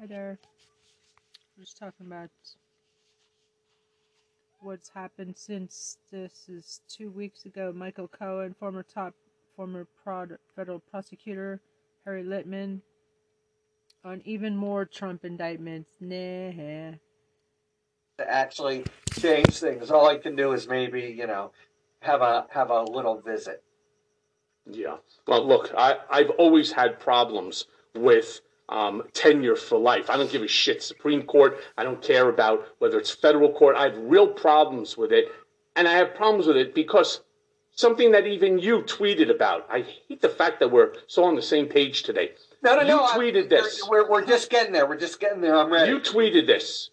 Hi there. We're just talking about what's happened since this is two weeks ago. Michael Cohen, former top former prod, federal prosecutor Harry Litman, on even more Trump indictments. Nah. to actually change things. All I can do is maybe, you know, have a have a little visit. Yeah. Well, look, I, I've always had problems with um, tenure for life. I don't give a shit. Supreme Court, I don't care about whether it's federal court. I have real problems with it. And I have problems with it because something that even you tweeted about. I hate the fact that we're so on the same page today. No, no, You no. tweeted I, this. We're, we're just getting there. We're just getting there. I'm ready. You tweeted this.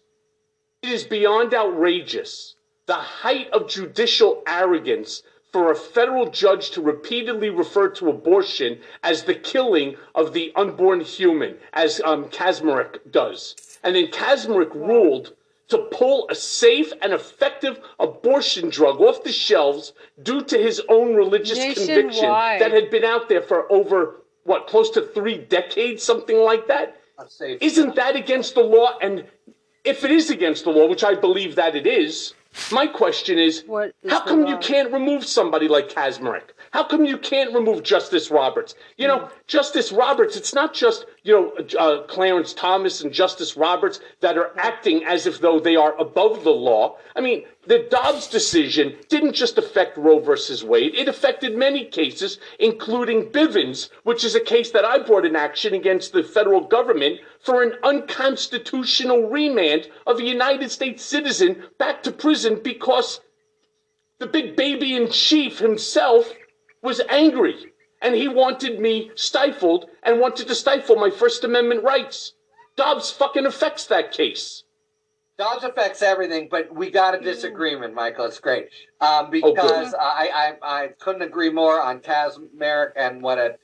It is beyond outrageous, the height of judicial arrogance for a federal judge to repeatedly refer to abortion as the killing of the unborn human, as um, Kacsmaryk does. And then Kacsmaryk ruled to pull a safe and effective abortion drug off the shelves due to his own religious conviction that had been out there for over, what, close to three decades, something like that? Let's see. Isn't that against the law? And if it is against the law, which I believe that it is, my question is, how come you can't remove somebody like Kacsmaryk? How come you can't remove Justice Roberts? You know, Justice Roberts, it's not just, you know, uh, Clarence Thomas and Justice Roberts that are acting as if though they are above the law. I mean, the Dobbs decision didn't just affect Roe versus Wade. It affected many cases, including Bivens, which is a case that I brought in action against the federal government for an unconstitutional remand of a United States citizen back to prison because the big baby in chief himself was angry and he wanted me stifled and wanted to stifle my First Amendment rights. Dobbs fucking affects that case. Dobbs affects everything, but we got a disagreement, Michael. It's great um, because I, I I couldn't agree more on Kacsmaryk and what a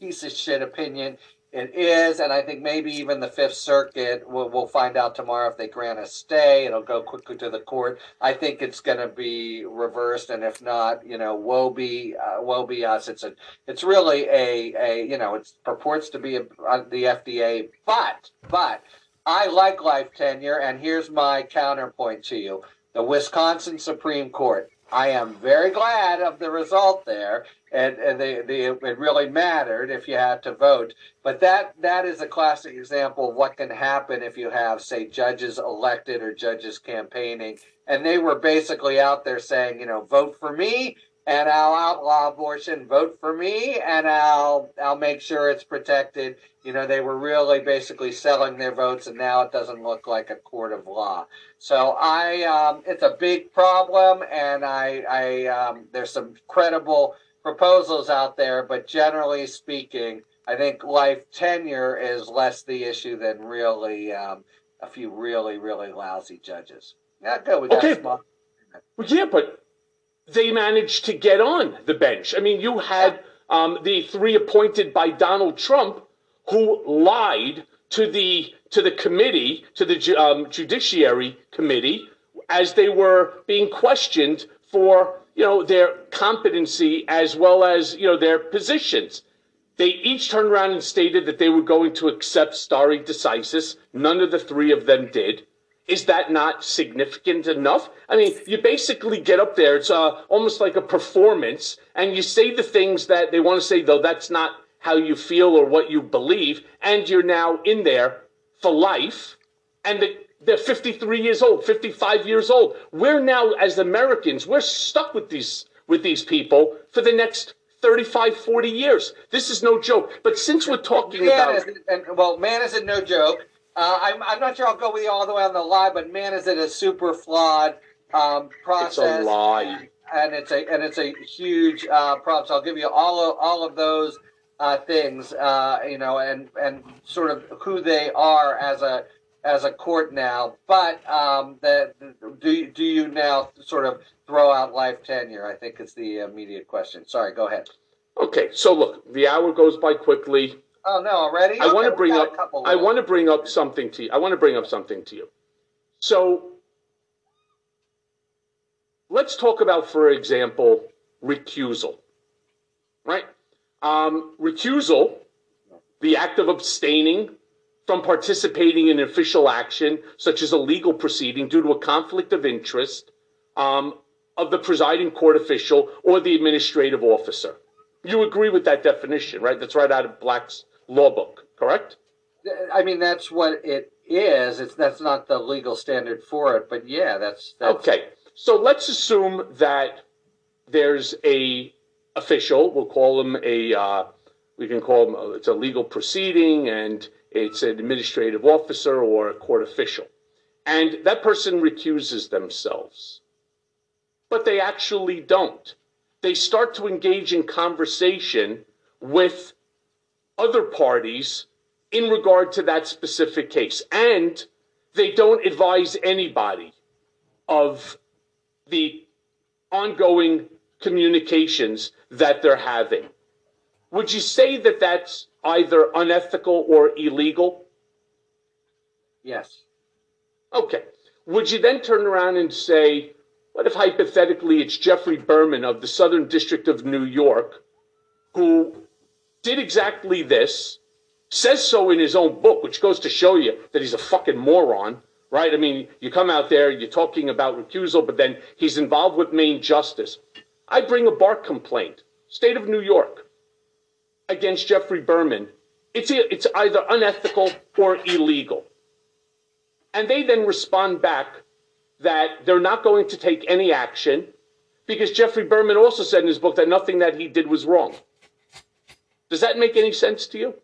piece of shit opinion it is, and I think maybe even the Fifth Circuit we'll, we'll find out tomorrow if they grant a stay. It'll go quickly to the court. I think it's going to be reversed, and if not, you know, woe be uh, woe be us. It's a it's really a a you know it purports to be a, uh, the FDA, but but I like life tenure, and here's my counterpoint to you: the Wisconsin Supreme Court. I am very glad of the result there, and, and the, the, it really mattered if you had to vote. But that that is a classic example of what can happen if you have, say, judges elected or judges campaigning, and they were basically out there saying, you know, vote for me, and I'll outlaw abortion. Vote for me, and I'll I'll make sure it's protected. You know, they were really basically selling their votes, and now it doesn't look like a court of law. So I, um, it's a big problem, and I, I, um, there's some credible proposals out there, but generally speaking, I think life tenure is less the issue than really um, a few really, really lousy judges. Yeah, good. We got Okay. small. Well, yeah, but they managed to get on the bench. I mean, you had um, the three appointed by Donald Trump who lied to the to the committee, to the um, Judiciary Committee, as they were being questioned for you know their competency as well as you know their positions. They each turned around and stated that they were going to accept stare decisis. None of the three of them did. Is that not significant enough? I mean, you basically get up there, it's uh, almost like a performance, and you say the things that they want to say, though that's not how you feel or what you believe, and you're now in there for life, and the, they're 53 years old, 55 years old. We're now, as Americans, we're stuck with these, with these people for the next 35, 40 years. This is no joke. But since we're talking Man, about. and, well, man, is it no joke. Uh, I'm, I'm not sure I'll go with you all the way on the lie, but man, is it a super flawed um, process? It's a lie. and it's a and it's a huge uh, problem. So I'll give you all of all of those uh, things, uh, you know, and and sort of who they are as a as a court now. But um, the, do you- do you now sort of throw out life tenure? I think is the immediate question. Sorry, go ahead. Okay, so look, the hour goes by quickly. Oh no, already. I want to bring up. I want to bring up something to you. I want to bring up something to you. So let's talk about, for example, recusal. Right? Um, recusal, the act of abstaining from participating in official action, such as a legal proceeding, due to a conflict of interest um, of the presiding court official or the administrative officer. You agree with that definition, right? That's right out of Black's law book, correct? I mean, that's what it is. It's that's not the legal standard for it, but yeah, that's, that's okay. So let's assume that there's a official. We'll call him a. Uh, we can call him. A, it's a legal proceeding, and it's an administrative officer or a court official, and that person recuses themselves, but they actually don't. They start to engage in conversation with other parties in regard to that specific case. And they don't advise anybody of the ongoing communications that they're having. Would you say that that's either unethical or illegal? Yes. Okay. Would you then turn around and say, what if hypothetically it's Geoffrey Berman of the Southern District of New York who did exactly this, says so in his own book, which goes to show you that he's a fucking moron, right? I mean, you come out there, you're talking about recusal, but then he's involved with Main Justice. I bring a bar complaint, state of New York, against Geoffrey Berman. It's, it's either unethical or illegal. And they then respond back that they're not going to take any action because Geoffrey Berman also said in his book that nothing that he did was wrong. Does that make any sense to you?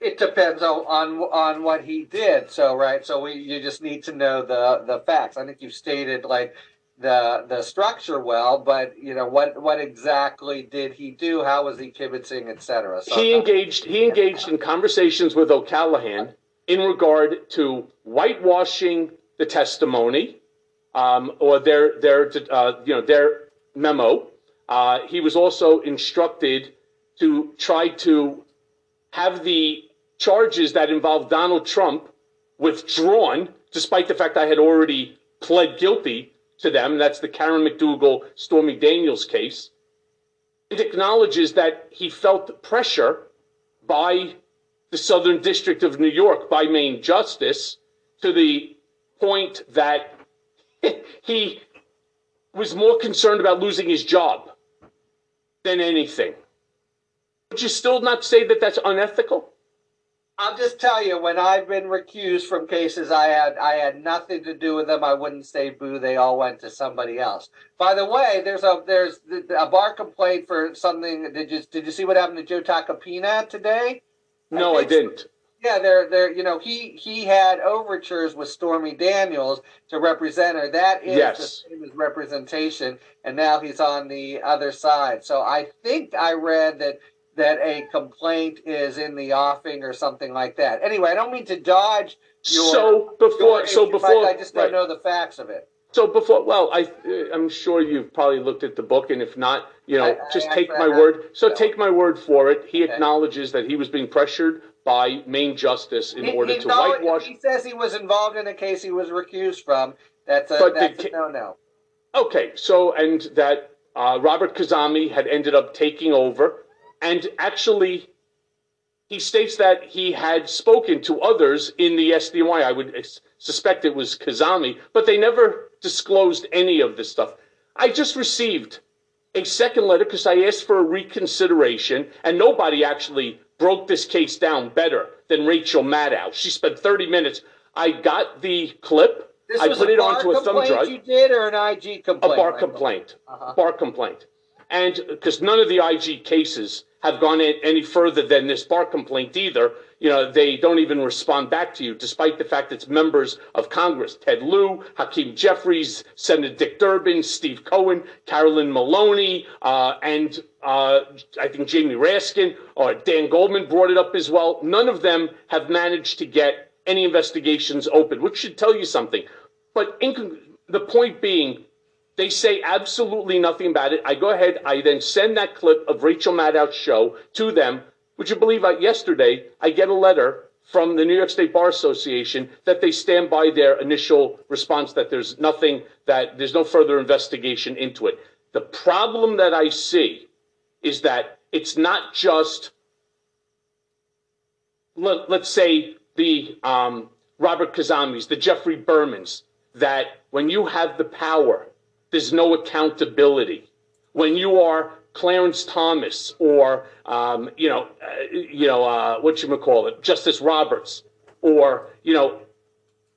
It depends on, on on what he did. So right, so we you just need to know the the facts. I think you've stated like the the structure well, but you know what what exactly did he do? How was he kibitzing, etc. So he engaged he engaged in conversations with O'Callaghan in regard to whitewashing the testimony um, or their their uh, you know their memo. Uh, he was also instructed to try to have the charges that involved Donald Trump withdrawn, despite the fact I had already pled guilty to them. That's the Karen McDougal, Stormy Daniels case. It acknowledges that he felt pressure by the Southern District of New York, by Main Justice, to the point that he was more concerned about losing his job than anything. Would you still not say that that's unethical? I'll just tell you, when I've been recused from cases, I had I had nothing to do with them. I wouldn't say boo. They all went to somebody else. By the way, there's a there's a bar complaint for something. Did you did you see what happened to Joe Tacopina today? No, I, I didn't. Yeah, they're they're you know he he had overtures with Stormy Daniels to represent her. That is yes. the same as representation, and now he's on the other side. So I think I read that that a complaint is in the offing or something like that. Anyway, I don't mean to dodge your. So before, so before, I just don't right. know the facts of it. So before, well, I, I'm sure you've probably looked at the book, and if not, you know, I, just I take my word. So, so, take my word for it. He okay. acknowledges that he was being pressured by Main Justice in he, order he to whitewash. He says he was involved in a case he was recused from. That's a, that's the, a no-no. Okay, so and that uh, Robert Khuzami had ended up taking over and actually, he states that he had spoken to others in the SDNY. I would suspect it was Khuzami, but they never disclosed any of this stuff. I just received a second letter because I asked for a reconsideration, and nobody actually broke this case down better than Rachel Maddow. She spent 30 minutes. I got the clip. This I put it onto a thumb drive. You did or an IG complaint? A bar complaint. Uh-huh. Bar complaint. And because none of the IG cases have gone any further than this bar complaint either. You know, they don't even respond back to you, despite the fact it's members of Congress. Ted Lieu, Hakeem Jeffries, Senator Dick Durbin, Steve Cohen, Carolyn Maloney, uh, and uh, I think Jamie Raskin or Dan Goldman brought it up as well. None of them have managed to get any investigations open, which should tell you something. But in, the point being, they say absolutely nothing about it. I go ahead, I then send that clip of Rachel Maddow's show to them. Would you believe yesterday I get a letter from the New York State Bar Association that they stand by their initial response that there's nothing, that there's no further investigation into it. The problem that I see is that it's not just, let, us say, the um, Robert Khuzamis, the Geoffrey Bermans, that when you have the power, there's no accountability. When you are Clarence Thomas or um, you know, uh, you know uh, what you call it, Justice Roberts, or you know,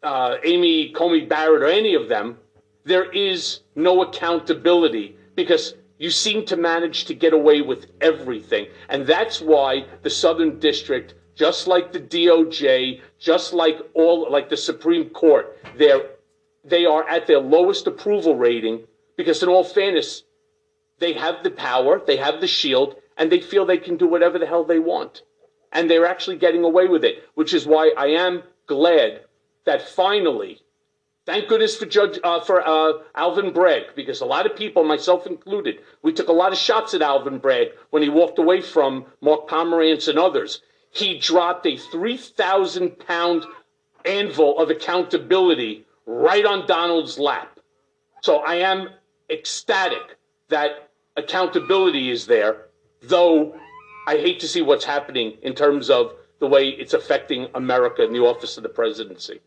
uh, Amy Coney Barrett, or any of them, there is no accountability because you seem to manage to get away with everything, and that's why the Southern District, just like the DOJ, just like all like the Supreme Court, they're they are at their lowest approval rating because, in all fairness, they have the power, they have the shield, and they feel they can do whatever the hell they want. And they're actually getting away with it, which is why I am glad that finally, thank goodness for Judge uh, for uh, Alvin Bragg, because a lot of people, myself included, we took a lot of shots at Alvin Bragg when he walked away from Mark Pomerantz and others. He dropped a three thousand pound anvil of accountability right on Donald's lap. So I am ecstatic that accountability is there, though I hate to see what's happening in terms of the way it's affecting America and the office of the presidency.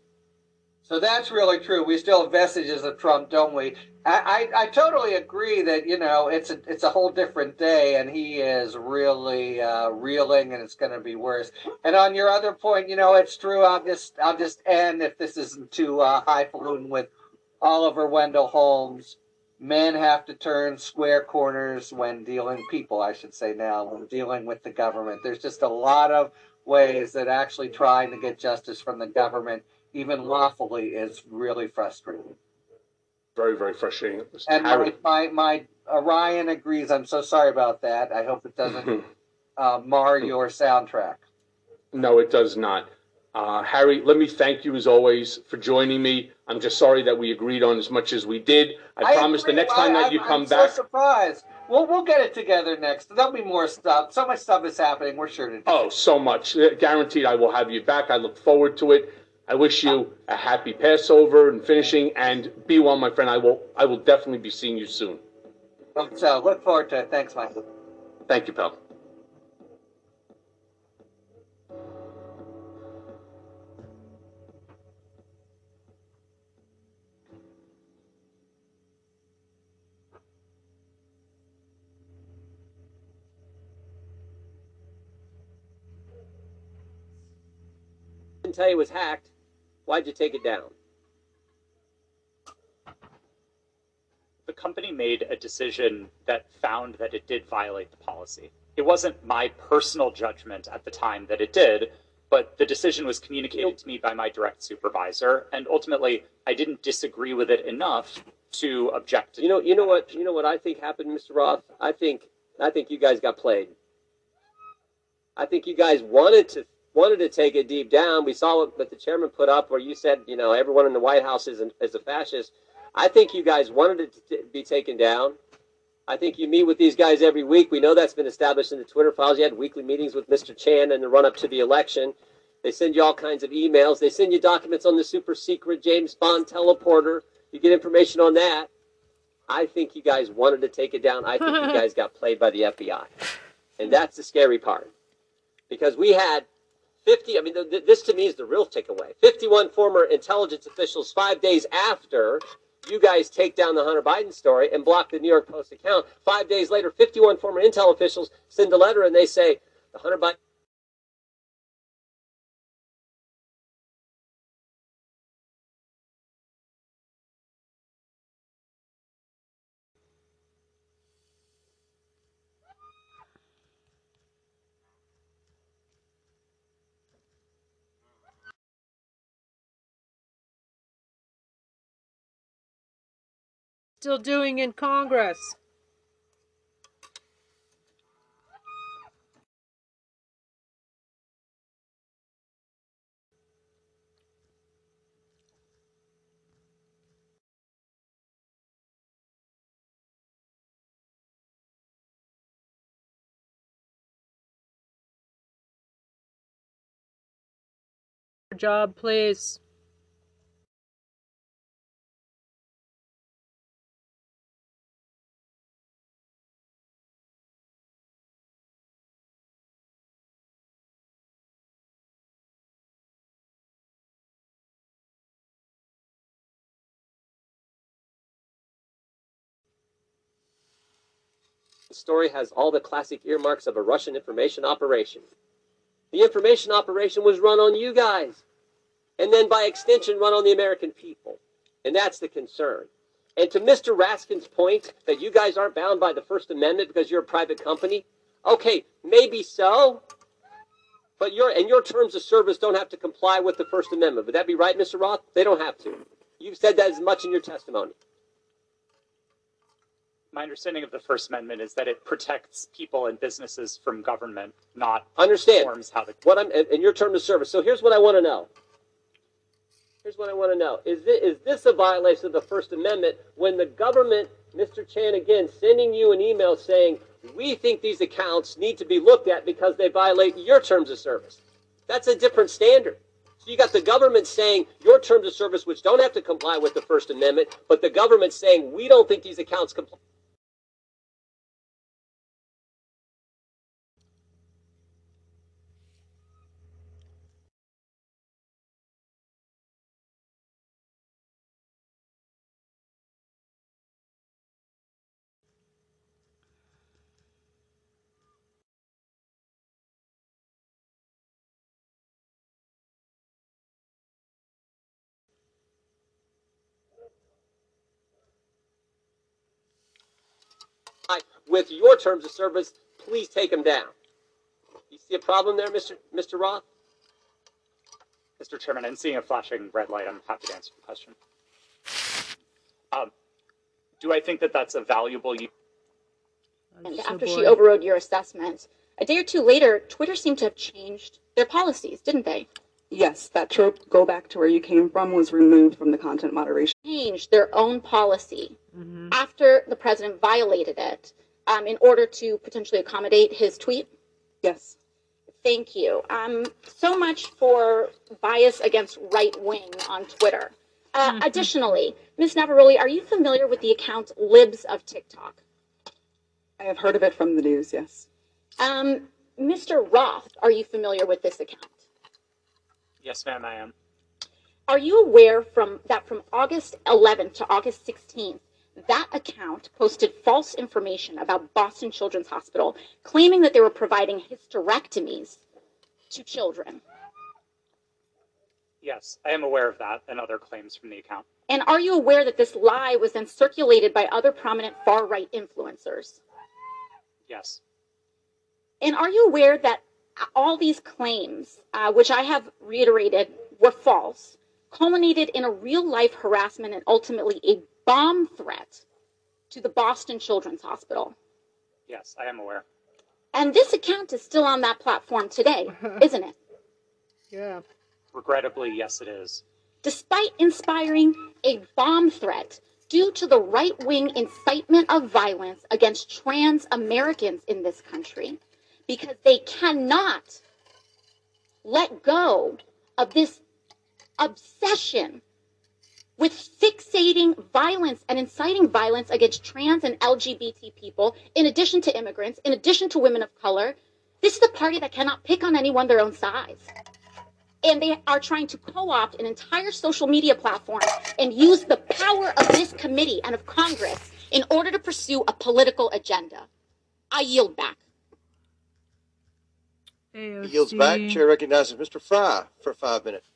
So that's really true. We still have vestiges of Trump, don't we? I, I, I totally agree that you know it's a it's a whole different day, and he is really uh, reeling, and it's going to be worse. And on your other point, you know, it's true. I'll just I'll just end if this isn't too uh, highfalutin with Oliver Wendell Holmes men have to turn square corners when dealing people i should say now when dealing with the government. There's just a lot of ways that actually trying to get justice from the government even lawfully is really frustrating. Very very frustrating. And my, my, my orion agrees. I'm so sorry about that. I hope it doesn't uh, mar your soundtrack. No it does not. Uh, Harry, let me thank you as always for joining me. I'm just sorry that we agreed on as much as we did. I, I promise agree. the next time I, that you come I'm back. so surprised. We'll, we'll get it together next. There'll be more stuff. So much stuff is happening. We're sure to do Oh, so much. Uh, guaranteed I will have you back. I look forward to it. I wish you a happy Passover and finishing, and be well, my friend. I will. I will definitely be seeing you soon. So look forward to it. Thanks, Michael. Thank you, pal. Tell you it was hacked, why'd you take it down? The company made a decision that found that it did violate the policy. It wasn't my personal judgment at the time that it did, but the decision was communicated to me by my direct supervisor, and ultimately I didn't disagree with it enough to object. To you know, you know what, you know what I think happened, Mr. Roth. I think, I think you guys got played. I think you guys wanted to wanted to take it deep down. We saw what the chairman put up where you said, you know, everyone in the White House is, an, is a fascist. I think you guys wanted it to be taken down. I think you meet with these guys every week. We know that's been established in the Twitter files. You had weekly meetings with Mr. Chan in the run up to the election. They send you all kinds of emails. They send you documents on the super secret James Bond teleporter. You get information on that. I think you guys wanted to take it down. I think you guys got played by the FBI. And that's the scary part. Because we had 50, I mean, this to me is the real takeaway. 51 former intelligence officials, five days after you guys take down the Hunter Biden story and block the New York Post account, five days later, 51 former intel officials send a letter and they say the Hunter Biden. Still doing in Congress? job, please. The story has all the classic earmarks of a Russian information operation. The information operation was run on you guys, and then by extension, run on the American people. And that's the concern. And to Mr. Raskin's point that you guys aren't bound by the First Amendment because you're a private company, okay, maybe so. But your and your terms of service don't have to comply with the First Amendment. Would that be right, Mr. Roth? They don't have to. You've said that as much in your testimony. My understanding of the First Amendment is that it protects people and businesses from government, not Understand forms how the what I'm in your terms of service. So here's what I want to know. Here's what I want to know: Is this, is this a violation of the First Amendment when the government, Mr. Chan, again, sending you an email saying we think these accounts need to be looked at because they violate your terms of service? That's a different standard. So you got the government saying your terms of service, which don't have to comply with the First Amendment, but the government saying we don't think these accounts comply. With your terms of service, please take them down. You see a problem there, Mr. Mr. Roth? Mr. Chairman, and seeing a flashing red light, I'm happy to answer the question. Um, do I think that that's a valuable use? And So after she overrode your assessment, a day or two later, Twitter seemed to have changed their policies, didn't they? Yes, that trope, go back to where you came from, was removed from the content moderation. Changed their own policy Mhm. after the president violated it um, in order to potentially accommodate his tweet. Yes. Thank you. Um, so much for bias against right wing on Twitter. Uh, Additionally, Ms. Navaroli, are you familiar with the account Libs of TikTok? I have heard of it from the news, yes. Um, Mr. Roth, are you familiar with this account? Yes, ma'am, I am. Are you aware from that from August 11th to August 16th, that account posted false information about Boston Children's Hospital, claiming that they were providing hysterectomies to children? Yes, I am aware of that and other claims from the account. And are you aware that this lie was then circulated by other prominent far right influencers? Yes, And are you aware that all these claims, uh, which I have reiterated were false, culminated in a real life harassment and ultimately a bomb threat to the Boston Children's Hospital? yes, I am aware. And this account is still on that platform today, isn't it? Yeah. Regrettably, yes, it is. Despite inspiring a bomb threat due to the right wing incitement of violence against trans Americans in this country, because they cannot let go of this obsession with fixating violence and inciting violence against trans and LGBT people, in addition to immigrants, in addition to women of color. This is a party that cannot pick on anyone their own size. And they are trying to co opt an entire social media platform and use the power of this committee and of Congress in order to pursue a political agenda. I yield back. AOC. Yields back. Chair recognizes Mr. Fry for five minutes.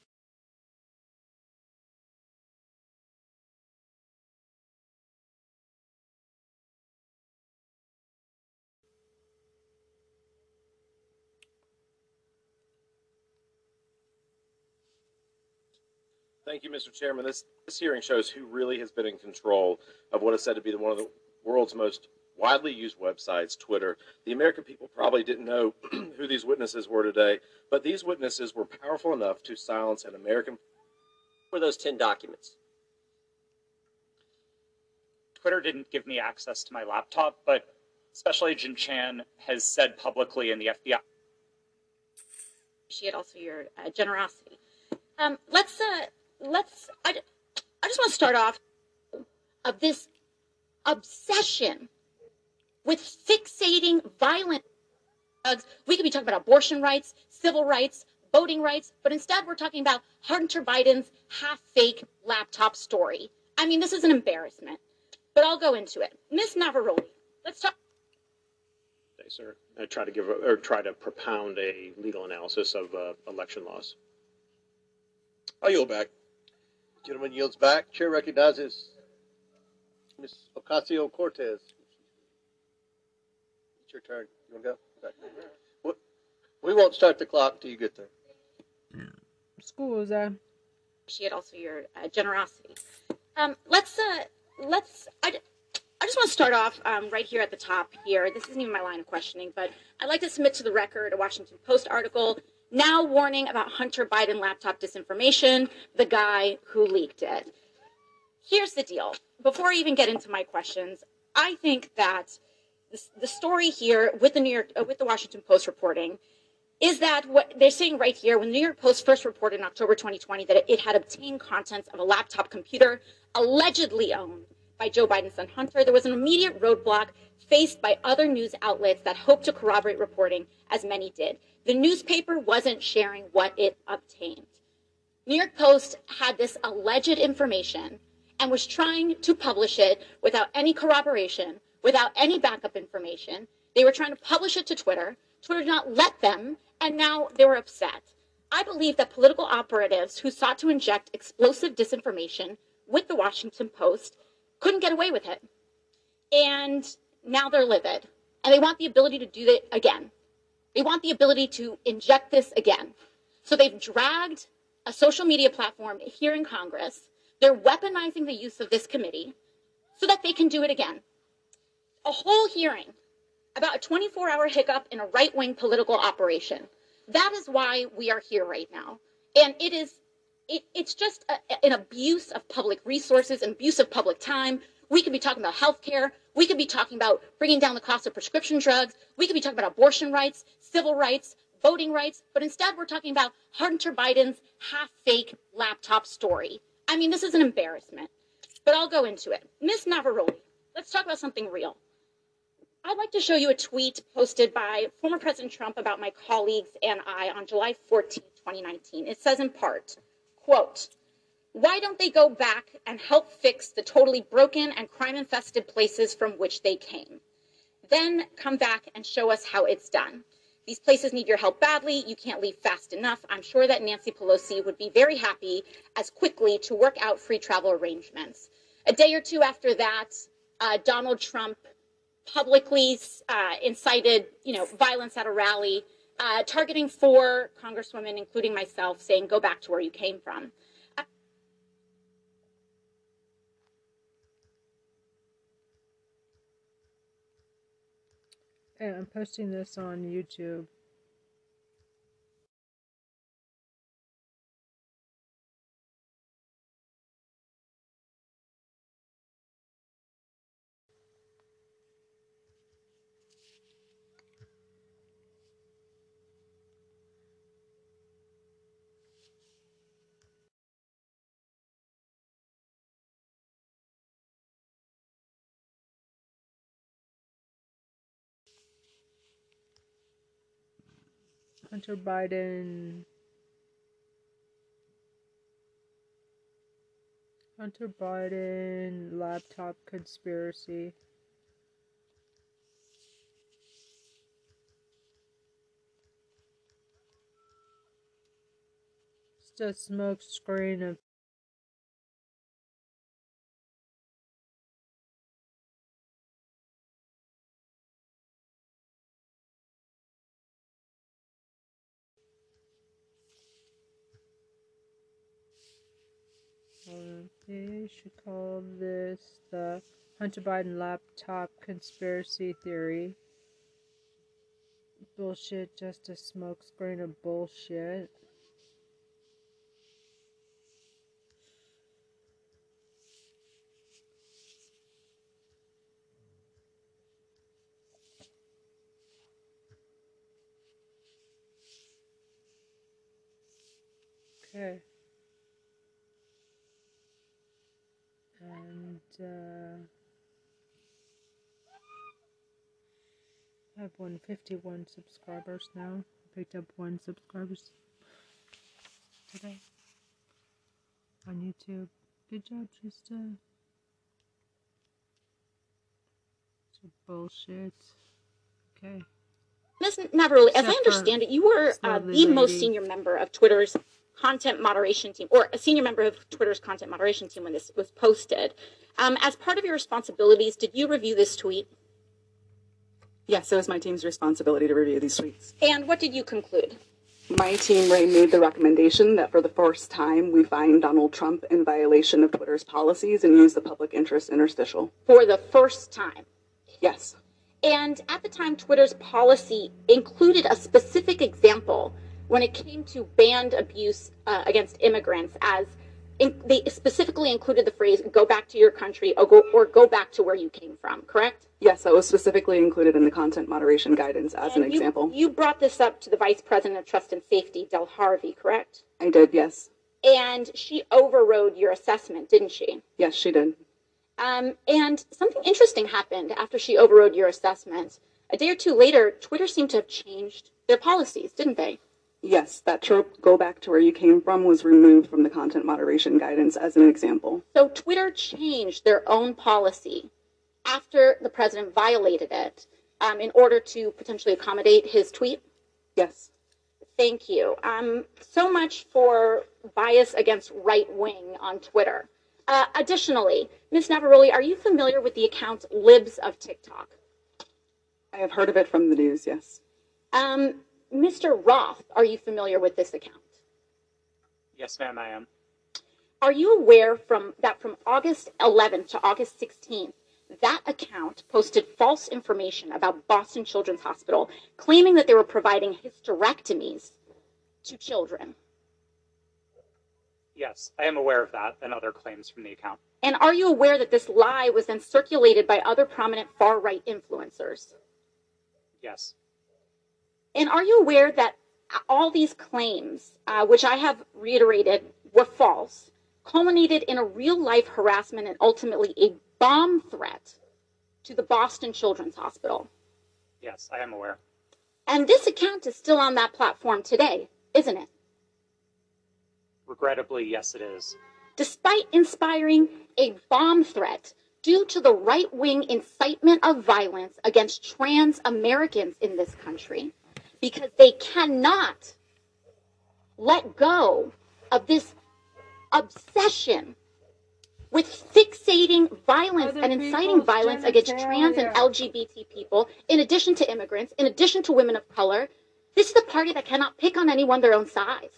Thank you, Mr. Chairman. This, this hearing shows who really has been in control of what is said to be the, one of the world's most widely used websites, Twitter. The American people probably didn't know who these witnesses were today, but these witnesses were powerful enough to silence an American. Were those 10 documents? Twitter didn't give me access to my laptop, but Special Agent Chan has said publicly in the FBI appreciate also your uh, generosity. Um, let's uh, let's. I, I just want to start off of this obsession with fixating violent drugs. We could be talking about abortion rights, civil rights, voting rights, but instead we're talking about Hunter Biden's half-fake laptop story. I mean, this is an embarrassment. But I'll go into it. Miss Navaroli, let's talk. sir. I try to give or try to propound a legal analysis of uh, election laws. I yield back. Gentleman yields back. Chair recognizes Ms. Ocasio Cortez. It's your turn. You want to go? Okay. We- We won't start the clock till you get there. School is uh appreciate also your uh, generosity. Um, let's uh, let's. I, I just want to start off um, right here at the top here. This isn't even my line of questioning, but I'd like to submit to the record a Washington Post article now warning about Hunter Biden laptop disinformation, the guy who leaked it. Here's the deal. Before I even get into my questions, I think that the, story here with the New York, uh, with the Washington Post reporting is that what they're saying right here when the New York Post first reported in October 2020 that it had obtained contents of a laptop computer allegedly owned by Joe Biden's son Hunter, there was an immediate roadblock faced by other news outlets that hoped to corroborate reporting, as many did. The newspaper wasn't sharing what it obtained. New York Post had this alleged information and was trying to publish it without any corroboration, without any backup information. They were trying to publish it to Twitter. Twitter did not let them, and now they were upset. I believe that political operatives who sought to inject explosive disinformation with the Washington Post couldn't get away with it. And now they're livid. And they want the ability to do it again. They want the ability to inject this again. So they've dragged a social media platform here in Congress. They're weaponizing the use of this committee so that they can do it again. A whole hearing about a 24 hour hiccup in a right wing political operation. That is why we are here right now. And it is, it, it's just a, an abuse of public resources, an abuse of public time. We could be talking about healthcare. We could be talking about bringing down the cost of prescription drugs. We could be talking about abortion rights, civil rights, voting rights. But instead, we're talking about Hunter Biden's half fake laptop story. I mean, this is an embarrassment. But I'll go into it. Miss Navaroli, let's talk about something real. I'd like to show you a tweet posted by former President Trump about my colleagues and I on July 14, 2019. It says in part, quote, why don't they go back and help fix the totally broken and crime infested places from which they came? Then come back and show us how it's done. These places need your help badly. You can't leave fast enough. I'm sure that Nancy Pelosi would be very happy as quickly to work out free travel arrangements. A day or two after that, uh, Donald Trump publicly uh, incited, you know, violence at a rally, uh, targeting four congresswomen, including myself, saying, "Go back to where you came from." and I'm posting this on YouTube. Hunter Biden. Hunter Biden laptop conspiracy. Just a smoke screen of Um, they should call this the Hunter Biden laptop conspiracy theory. Bullshit, just a smokescreen of bullshit. Okay. and uh, I have 151 subscribers now. I picked up one subscribers today on YouTube. Good job, Trista. It's bullshit. Okay. Ms. Navaroli, as I understand it, you were uh, the most senior member of Twitter's content moderation team, or a senior member of Twitter's content moderation team when this was posted. Um, as part of your responsibilities, did you review this tweet? Yes, it was my team's responsibility to review these tweets. And what did you conclude? My team, Ray, made the recommendation that for the first time we find Donald Trump in violation of Twitter's policies and use the public interest interstitial. For the first time. Yes. And at the time, Twitter's policy included a specific example when it came to banned abuse uh, against immigrants, as they specifically included the phrase "go back to your country" or go, or "go back to where you came from." Correct? Yes, that was specifically included in the content moderation guidance as an you- example. You brought this up to the Vice President of Trust and Safety, Del Harvey, correct? I did, yes. And she overrode your assessment, didn't she? Yes, she did. Um, and something interesting happened after she overrode your assessment. A day or two later, Twitter seemed to have changed their policies, didn't they? Yes, that trope, go back to where you came from, was removed from the content moderation guidance as an example. So Twitter changed their own policy after the president violated it um, in order to potentially accommodate his tweet. Yes. Thank you. Um, so much for bias against right wing on Twitter. Uh, additionally, Ms. Navaroli, are you familiar with the account Libs of TikTok? I have heard of it from the news, yes. Um, Mr. Roth, are you familiar with this account? Yes, ma'am, I am. Are you aware from that from August 11th to August 16th, that account posted false information about Boston Children's Hospital, claiming that they were providing hysterectomies to children? Yes, I am aware of that and other claims from the account. And are you aware that this lie was then circulated by other prominent far right influencers? Yes. And are you aware that all these claims, uh, which I have reiterated were false, culminated in a real life harassment and ultimately a bomb threat to the Boston Children's Hospital? Yes, I am aware. And this account is still on that platform today, isn't it? Regrettably, yes, it is. Despite inspiring a bomb threat due to the right wing incitement of violence against trans Americans in this country, because they cannot let go of this obsession with fixating violence Other and inciting violence against trans and. LGBT people, in addition to immigrants, in addition to women of color. This is a party that cannot pick on anyone their own size.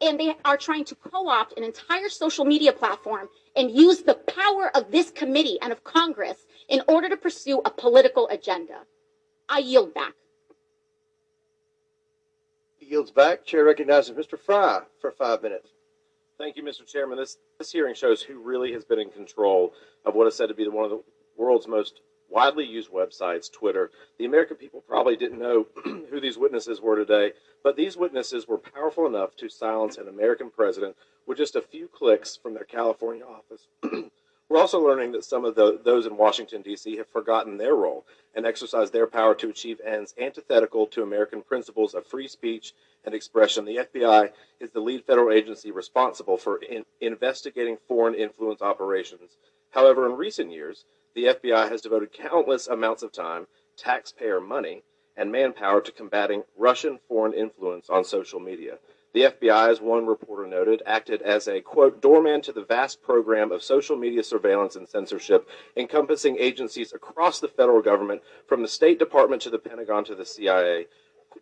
And they are trying to co opt an entire social media platform and use the power of this committee and of Congress in order to pursue a political agenda. I yield back. Yields back. Chair recognizes Mr. Fry for five minutes. Thank you, Mr. Chairman. This this hearing shows who really has been in control of what is said to be the, one of the world's most widely used websites, Twitter. The American people probably didn't know who these witnesses were today, but these witnesses were powerful enough to silence an American president with just a few clicks from their California office. We're also learning that some of the, those in Washington, D.C. have forgotten their role and exercised their power to achieve ends antithetical to American principles of free speech and expression. The FBI is the lead federal agency responsible for in- investigating foreign influence operations. However, in recent years, the FBI has devoted countless amounts of time, taxpayer money, and manpower to combating Russian foreign influence on social media. The FBI, as one reporter noted, acted as a, quote, doorman to the vast program of social media surveillance and censorship encompassing agencies across the federal government, from the State Department to the Pentagon to the CIA.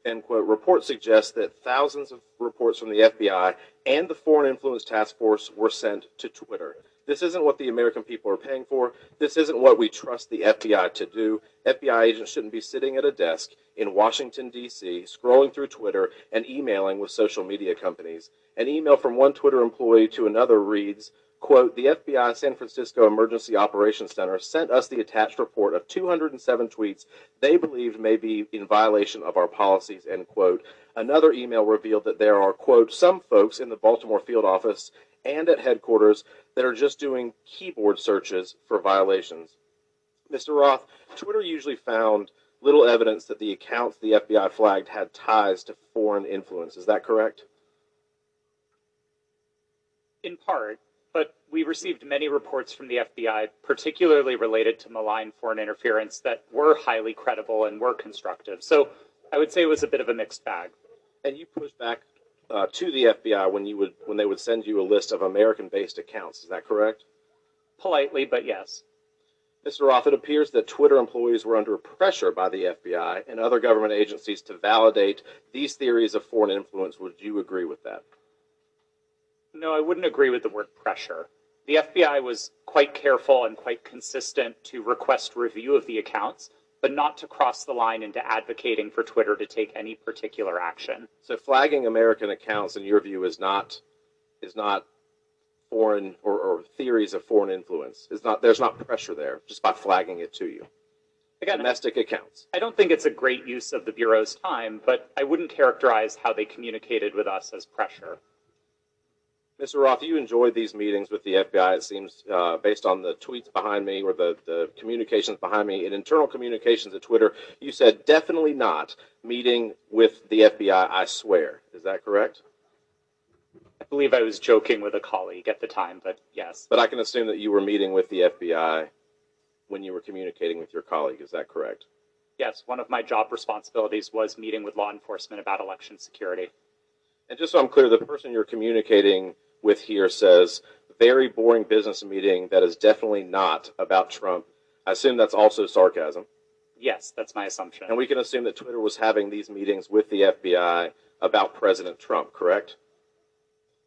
End quote. Reports suggest that thousands of reports from the FBI and the Foreign Influence Task Force were sent to Twitter. This isn't what the American people are paying for. This isn't what we trust the FBI to do. FBI agents shouldn't be sitting at a desk in Washington, D.C., scrolling through Twitter and emailing with social media companies. An email from one Twitter employee to another reads, quote, the FBI San Francisco Emergency Operations Center sent us the attached report of 207 tweets they believed may be in violation of our policies, end quote. Another email revealed that there are, quote, some folks in the Baltimore field office and at headquarters that are just doing keyboard searches for violations. Mr. Roth, Twitter usually found little evidence that the accounts the FBI flagged had ties to foreign influence. Is that correct? In part, but we received many reports from the FBI, particularly related to malign foreign interference, that were highly credible and were constructive. So I would say it was a bit of a mixed bag. And you pushed back uh, to the FBI when you would when they would send you a list of American-based accounts. Is that correct? Politely, but yes. Mr. Roth, it appears that Twitter employees were under pressure by the FBI and other government agencies to validate these theories of foreign influence. Would you agree with that? No, I wouldn't agree with the word pressure. The FBI was quite careful and quite consistent to request review of the accounts, but not to cross the line into advocating for Twitter to take any particular action. So flagging American accounts, in your view, is not is not foreign or, or theories of foreign influence. Is not there's not pressure there just by flagging it to you. Again, Domestic accounts. I don't think it's a great use of the Bureau's time, but I wouldn't characterize how they communicated with us as pressure. Mr. Roth, you enjoyed these meetings with the FBI, it seems, uh, based on the tweets behind me or the, the communications behind me. In internal communications at Twitter, you said definitely not meeting with the FBI, I swear. Is that correct? I believe I was joking with a colleague at the time, but yes. But I can assume that you were meeting with the FBI when you were communicating with your colleague. Is that correct? Yes, one of my job responsibilities was meeting with law enforcement about election security. And just so I'm clear, the person you're communicating with here says, very boring business meeting that is definitely not about Trump. I assume that's also sarcasm. Yes, that's my assumption. And we can assume that Twitter was having these meetings with the FBI about President Trump, correct?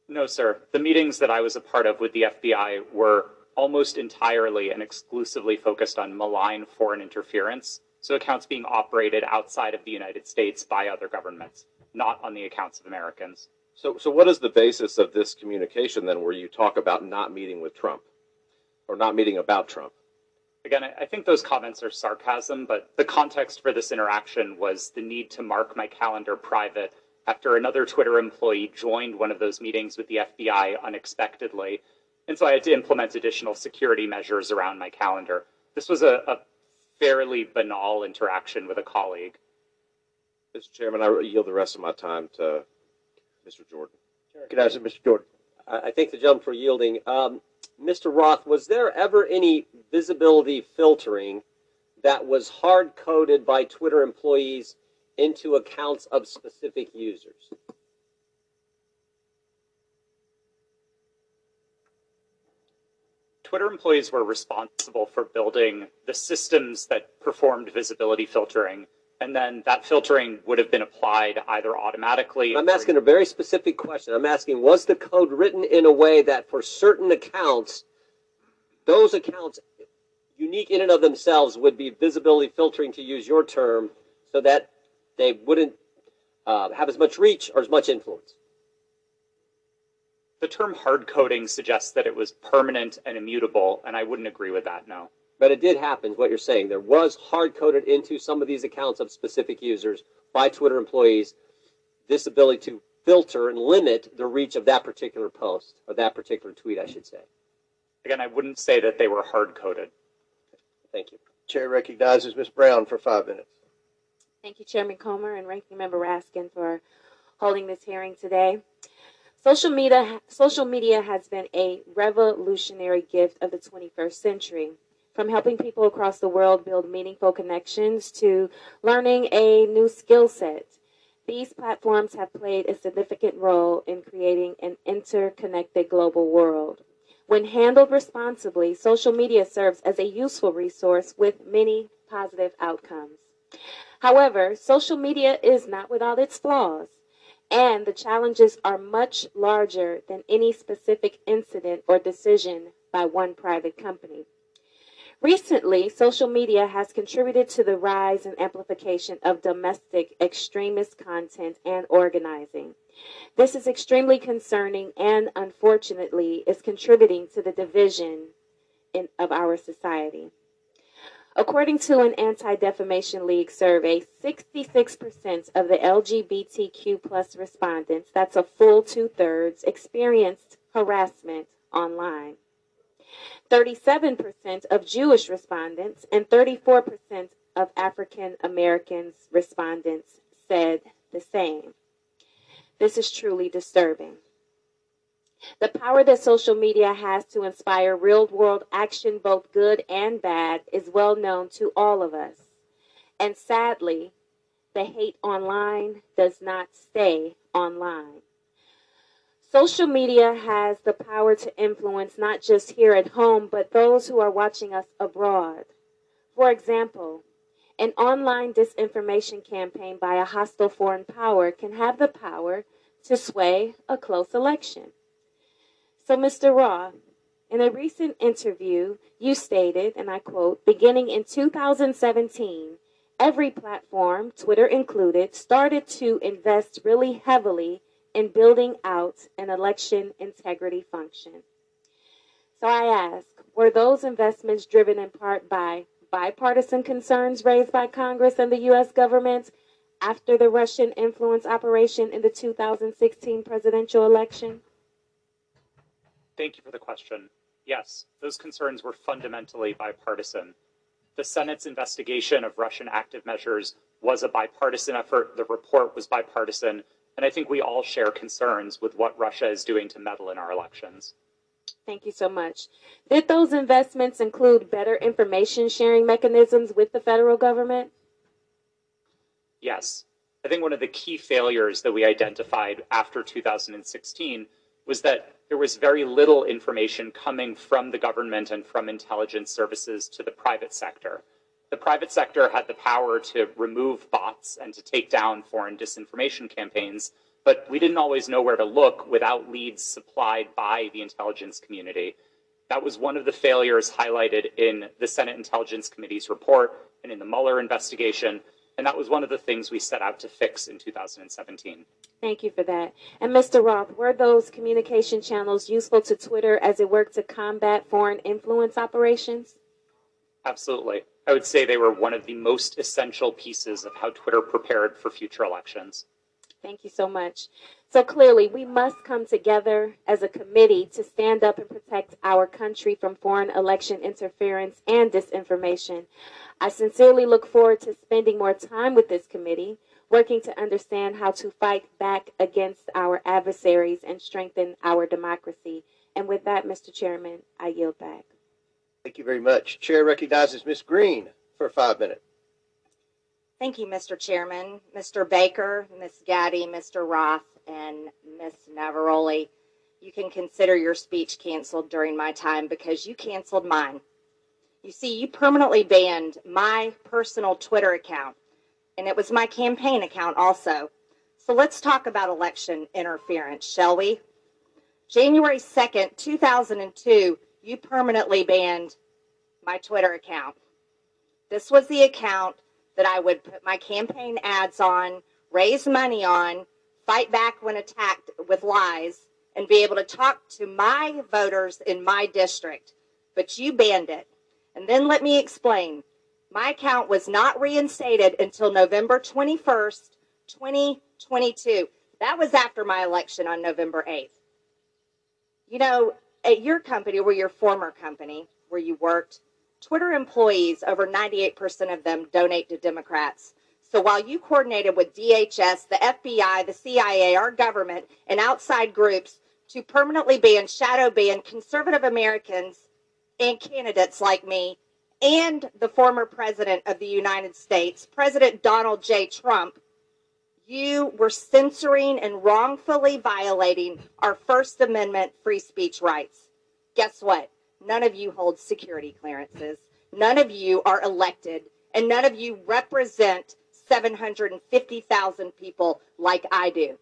No, sir. The meetings that I was a part of with the FBI were almost entirely and exclusively focused on malign foreign interference, so accounts being operated outside of the United States by other governments, not on the accounts of Americans. So, so what is the basis of this communication then, where you talk about not meeting with Trump or not meeting about Trump? Again, I think those comments are sarcasm, but the context for this interaction was the need to mark my calendar private after another Twitter employee joined one of those meetings with the FBI unexpectedly. And so I had to implement additional security measures around my calendar. This was a, a fairly banal interaction with a colleague. Mr. Chairman, I yield the rest of my time to Mr. Jordan. Can I ask Mr. Jordan? I I thank the gentleman for yielding. Um, Mr. Roth, was there ever any visibility filtering that was hard coded by Twitter employees into accounts of specific users? Twitter employees were responsible for building the systems that performed visibility filtering, and then that filtering would have been applied either automatically. I'm asking a very specific question. I'm asking, was the code written in a way that for certain accounts, those accounts, unique in and of themselves, would be visibility filtering, to use your term, so that they wouldn't uh, have as much reach or as much influence? The term hard coding suggests that it was permanent and immutable, and I wouldn't agree with that, no. But it did happen, what you're saying. There was hard coded into some of these accounts of specific users by Twitter employees this ability to filter and limit the reach of that particular post or that particular tweet, I should say. Again, I wouldn't say that they were hard coded. Thank you. Chair recognizes Ms. Brown for five minutes. Thank you, Chairman Comer and Ranking Member Raskin, for holding this hearing today. Social media, social media has been a revolutionary gift of the 21st century. From helping people across the world build meaningful connections to learning a new skill set, these platforms have played a significant role in creating an interconnected global world. When handled responsibly, social media serves as a useful resource with many positive outcomes. However, social media is not without its flaws, and the challenges are much larger than any specific incident or decision by one private company. Recently, social media has contributed to the rise and amplification of domestic extremist content and organizing. This is extremely concerning and unfortunately is contributing to the division in, of our society. According to an Anti Defamation League survey, 66% of the LGBTQ plus respondents, that's a full two thirds, experienced harassment online. 37% of Jewish respondents and 34% of African Americans respondents said the same. This is truly disturbing. The power that social media has to inspire real world action, both good and bad, is well known to all of us. And sadly, the hate online does not stay online. Social media has the power to influence not just here at home, but those who are watching us abroad. For example, an online disinformation campaign by a hostile foreign power can have the power to sway a close election. So, Mr. Roth, in a recent interview, you stated, and I quote, beginning in 2017, every platform, Twitter included, started to invest really heavily in building out an election integrity function. So I ask, were those investments driven in part by bipartisan concerns raised by Congress and the U.S. government after the Russian influence operation in the 2016 presidential election? Thank you for the question. Yes, those concerns were fundamentally bipartisan. The Senate's investigation of Russian active measures was a bipartisan effort. The report was bipartisan. And I think we all share concerns with what Russia is doing to meddle in our elections. Thank you so much. Did those investments include better information sharing mechanisms with the federal government? Yes. I think one of the key failures that we identified after 2016 was that there was very little information coming from the government and from intelligence services to the private sector. The private sector had the power to remove bots and to take down foreign disinformation campaigns, but we didn't always know where to look without leads supplied by the intelligence community. That was one of the failures highlighted in the Senate Intelligence Committee's report and in the Mueller investigation, and that was one of the things we set out to fix in 2017. Thank you for that. And Mr. Roth, were those communication channels useful to Twitter as it worked to combat foreign influence operations? Absolutely. I would say they were one of the most essential pieces of how Twitter prepared for future elections. Thank you so much. So clearly, we must come together as a committee to stand up and protect our country from foreign election interference and disinformation. I sincerely look forward to spending more time with this committee, working to understand how to fight back against our adversaries and strengthen our democracy. And with that, Mr. Chairman, I yield back. Thank you very much. Chair recognizes Ms. Greene for five minutes. Thank you, Mr. Chairman, Mr. Baker, Ms. Gadde, Mr. Roth, and Ms. Navaroli. You can consider your speech canceled during my time because you canceled mine. You see, you permanently banned my personal Twitter account, and it was my campaign account also. So let's talk about election interference, shall we? January 2nd, 2002, you permanently banned my Twitter account. This was the account that I would put my campaign ads on, raise money on, fight back when attacked with lies, and be able to talk to my voters in my district. But you banned it. And then let me explain. My account was not reinstated until November 21st, 2022. That was after my election on November 8th. You know, at your company or your former company where you worked, Twitter employees, over 98% of them donate to Democrats. So while you coordinated with DHS, the FBI, the CIA, our government, and outside groups to permanently ban, shadow ban conservative Americans and candidates like me and the former president of the United States, President Donald J. Trump, you were censoring and wrongfully violating our First Amendment free speech rights. Guess what? None of you hold security clearances. None of you are elected, and none of you represent 750,000 people like I do.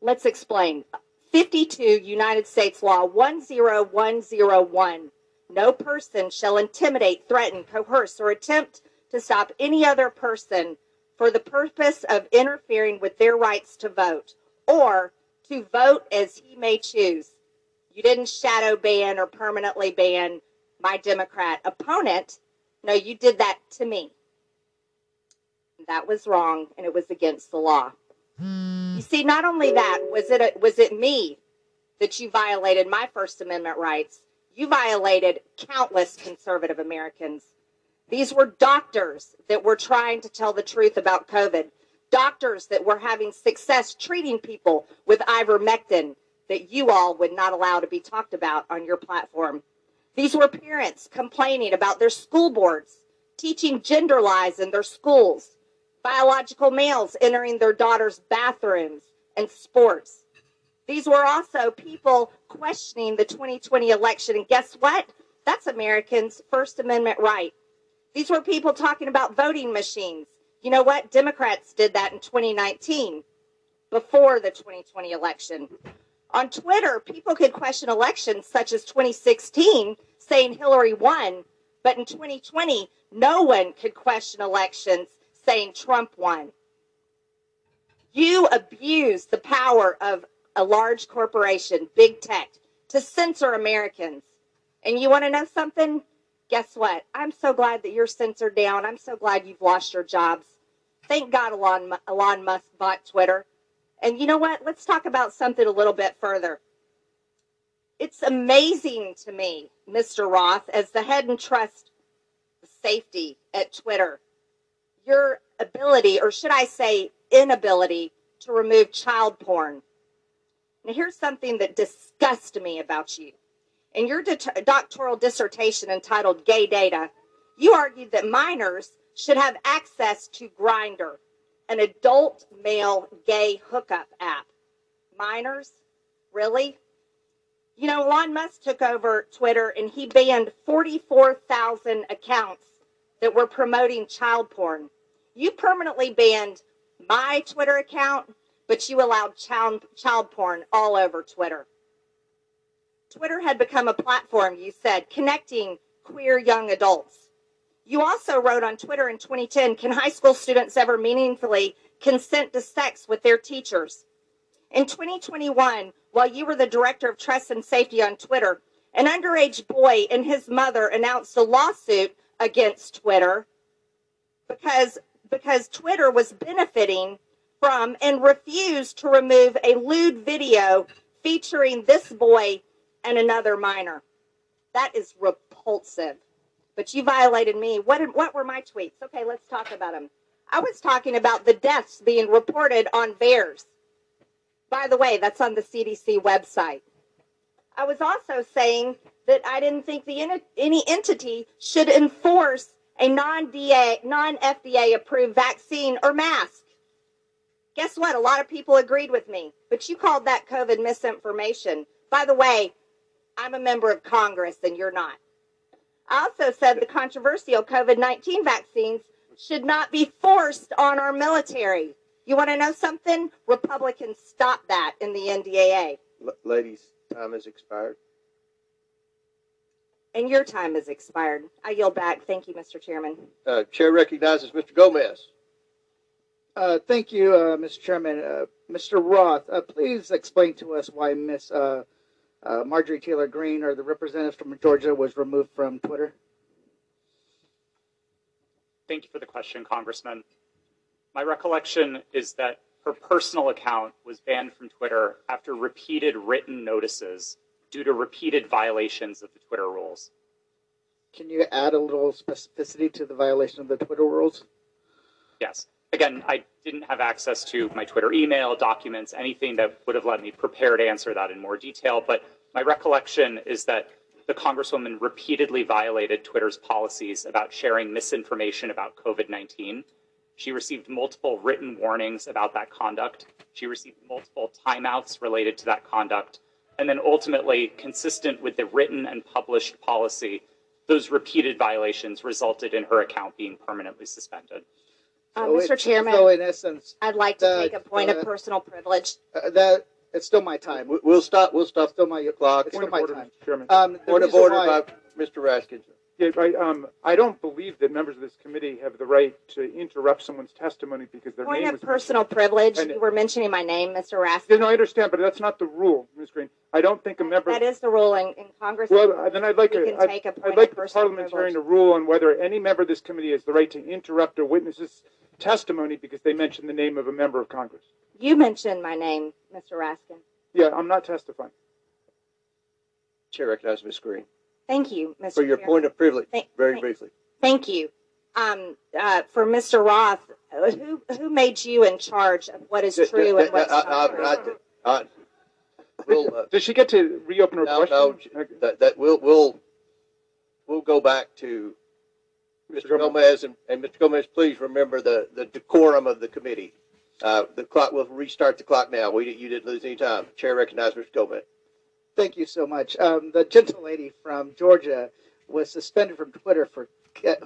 Let's explain. 52 United States Law 10101. No person shall intimidate, threaten, coerce, or attempt to stop any other person for the purpose of interfering with their rights to vote or to vote as he may choose. You didn't shadow ban or permanently ban my Democrat opponent. No, you did that to me. That was wrong and it was against the law. Hmm. You see, not only that, was it a, was it me that you violated my First Amendment rights? You violated countless conservative Americans. These were doctors that were trying to tell the truth about COVID, doctors that were having success treating people with ivermectin that you all would not allow to be talked about on your platform. These were parents complaining about their school boards teaching gender lies in their schools. biological males entering their daughters' bathrooms and sports. These were also people questioning the 2020 election. And guess what? That's Americans' First Amendment right. These were people talking about voting machines. You know what? Democrats did that in 2019 before the 2020 election. On Twitter, people could question elections such as 2016, saying Hillary won, but in 2020, no one could question elections saying Trump won. You abuse the power of a large corporation, big tech, to censor Americans. And you want to know something? Guess what? I'm so glad that you're censored down. I'm so glad you've lost your jobs. Thank God Elon, Elon Musk bought Twitter. And you know what? Let's talk about something a little bit further. It's amazing to me, Mr. Roth, as the head and trust safety at Twitter, your ability, or should I say, inability to remove child porn. Now, here's something that disgusts me about you. In your doctoral dissertation entitled Gay Data, you argued that minors should have access to Grindr, an adult male gay hookup app. Minors? Really? You know, Elon Musk took over Twitter and he banned 44,000 accounts that were promoting child porn. You permanently banned my Twitter account, but you allowed child, child porn all over Twitter. Twitter had become a platform, you said, connecting queer young adults. You also wrote on Twitter in 2010 Can high school students ever meaningfully consent to sex with their teachers? In 2021, while you were the director of trust and safety on Twitter, an underage boy and his mother announced a lawsuit against Twitter because because Twitter was benefiting from and refused to remove a lewd video featuring this boy and another minor. That is repulsive. But you violated me. What what were my tweets? Okay, let's talk about them. I was talking about the deaths being reported on VAERS. By the way, that's on the CDC website. I was also saying that I didn't think the any entity should enforce a non-DA, non-FDA approved vaccine or mask. Guess what? A lot of people agreed with me, but you called that COVID misinformation. By the way, I'm a member of Congress and you're not. I also said the controversial COVID 19 vaccines should not be forced on our military. You want to know something? Republicans stopped that in the NDAA. L- ladies, time has expired. And your time has expired. I yield back. Thank you, Mr. Chairman. Uh, Chair recognizes Mr. Gomez. Uh, thank you, uh, Mr. Chairman. Uh, Mr. Roth, uh, please explain to us why Miss uh, Marjorie Taylor Greene, or the representative from Georgia, was removed from Twitter. Thank you for the question, Congressman. My recollection is that her personal account was banned from Twitter after repeated written notices due to repeated violations of the Twitter rules. Can you add a little specificity to the violation of the Twitter rules? Yes. Again, I didn't have access to my Twitter email, documents, anything that would have let me prepare to answer that in more detail. But my recollection is that the Congresswoman repeatedly violated Twitter's policies about sharing misinformation about COVID 19. She received multiple written warnings about that conduct. She received multiple timeouts related to that conduct. And then ultimately, consistent with the written and published policy, those repeated violations resulted in her account being permanently suspended. Uh, so Mr. It, Chairman, so in essence, I'd like to that, take a point uh, of personal privilege. Uh, that it's still my time. We'll stop. We'll stop. Still my clock. It's still my order, time. Chairman. Um, point of order why, by Mr. Raskin. Yeah, I, um, I don't believe that members of this committee have the right to interrupt someone's testimony because their Point name of personal privilege. And, you were mentioning my name, Mr. Raskin. Yeah, no, I understand, but that's not the rule, Ms. Greene. I don't think a member. That is the rule in, in Congress. Well, then I'd like a, I'd, I'd like the parliamentarian to rule on whether any member of this committee has the right to interrupt a witness's testimony because they mentioned the name of a member of Congress. You mentioned my name, Mr. Raskin. Yeah, I'm not testifying. Chair recognizes Ms. Greene. Thank you, Mr. For your Chair. point of privilege, thank, very thank, briefly. Thank you. Um, uh, for Mr. Roth, uh, who who made you in charge of what is true and what's not true? We'll, uh, Does she get to reopen her no, question? No, that, that we'll we'll we'll go back to Mr. Gomez and, and Mr. Gomez, please remember the, the decorum of the committee. Uh, the clock, we'll restart the clock now. We, you didn't lose any time. Chair recognizes Mr. Gomez. Thank you so much. Um, the gentle lady from Georgia was suspended from Twitter for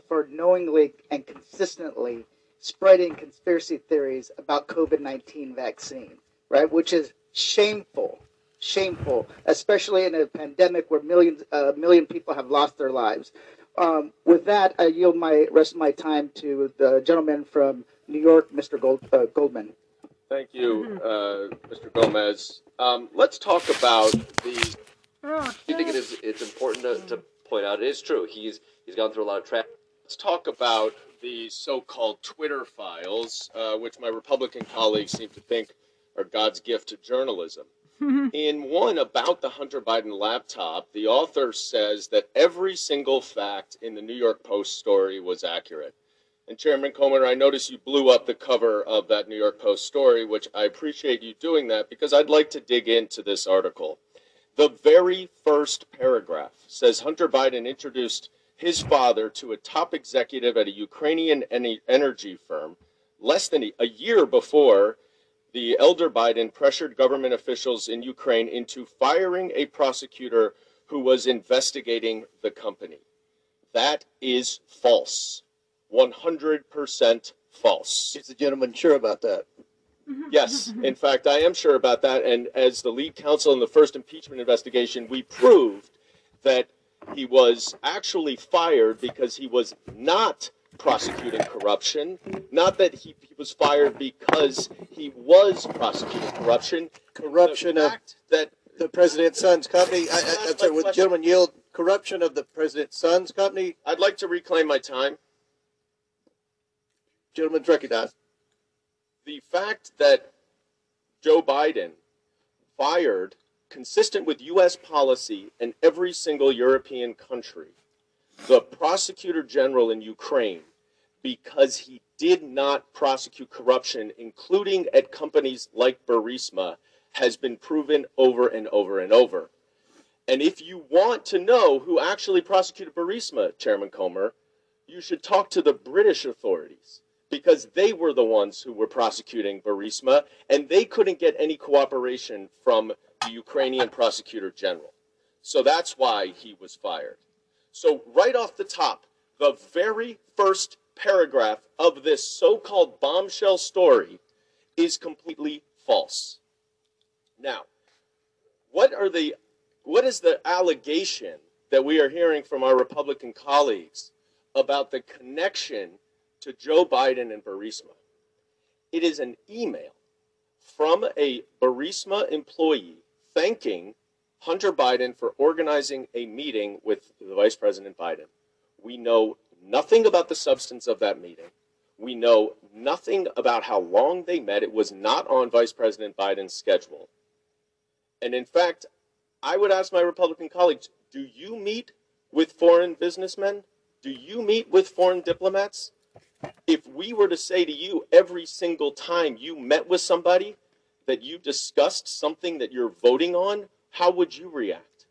for knowingly and consistently spreading conspiracy theories about COVID nineteen vaccine, right? Which is shameful, shameful, especially in a pandemic where millions, a uh, million people have lost their lives. Um, with that, I yield my rest of my time to the gentleman from New York, Mr. Gold, uh, Goldman. Thank you, uh, Mr. Gomez. Um, let's talk about the. I think it is. It's important to, to, point out. It is true. He's he's gone through a lot of traffic. Let's talk about the so-called Twitter files, uh, which my Republican colleagues seem to think are God's gift to journalism. In one about the Hunter Biden laptop, the author says that every single fact in the New York Post story was accurate. And Chairman Comer, I notice you blew up the cover of that New York Post story, which I appreciate you doing that because I'd like to dig into this article. The very first paragraph says Hunter Biden introduced his father to a top executive at a Ukrainian energy firm less than a year before the elder Biden pressured government officials in Ukraine into firing a prosecutor who was investigating the company. That is false. 100% false. Is the gentleman sure about that? Mm-hmm. Yes, mm-hmm. in fact, I am sure about that. And as the lead counsel in the first impeachment investigation, we proved that he was actually fired because he was not prosecuting corruption, not that he, he was fired because he was prosecuting corruption. Corruption of that the president's son's company. I, I, am sorry, would the gentleman yield corruption of the president's son's company? I'd like to reclaim my time. Gentleman's recognized. The fact that Joe Biden fired, consistent with U.S. policy in every single European country, the prosecutor general in Ukraine because he did not prosecute corruption, including at companies like Burisma, has been proven over and over and over. And if you want to know who actually prosecuted Burisma, Chairman Comer, you should talk to the British authorities because they were the ones who were prosecuting Burisma and they couldn't get any cooperation from the Ukrainian prosecutor general. So that's why he was fired. So, right off the top, the very first paragraph of this so called bombshell story is completely false. Now, what are the what is the allegation that we are hearing from our Republican colleagues about the connection to Joe Biden and Burisma? It is an email from a Burisma employee thanking Hunter Biden for organizing a meeting with the Vice President Biden. We know nothing about the substance of that meeting. We know nothing about how long they met. It was not on Vice President Biden's schedule. And in fact, I would ask my Republican colleagues do you meet with foreign businessmen? Do you meet with foreign diplomats? If we were to say to you every single time you met with somebody that you discussed something that you're voting on, how would you react?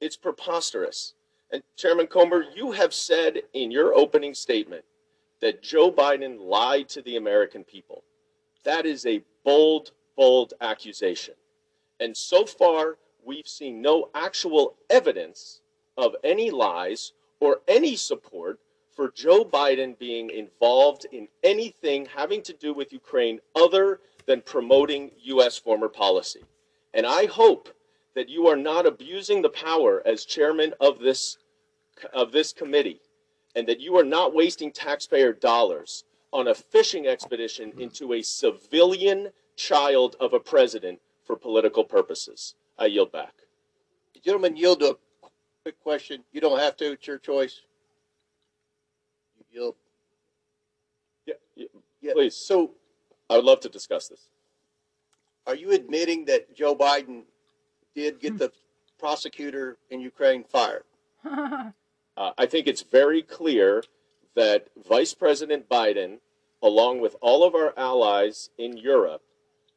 It's preposterous. And Chairman Comer, you have said in your opening statement that Joe Biden lied to the American people. That is a bold, bold accusation. And so far, we've seen no actual evidence of any lies or any support for Joe Biden being involved in anything having to do with Ukraine other than promoting U.S. former policy. And I hope that you are not abusing the power as chairman of this of this committee and that you are not wasting taxpayer dollars on a fishing expedition into a civilian child of a president for political purposes. I yield back. Gentlemen, yield to a quick question. You don't have to, it's your choice. You yield. Yeah, yeah, yeah. please. So I would love to discuss this. Are you admitting that Joe Biden did get the prosecutor in Ukraine fired. uh, I think it's very clear that Vice President Biden, along with all of our allies in Europe,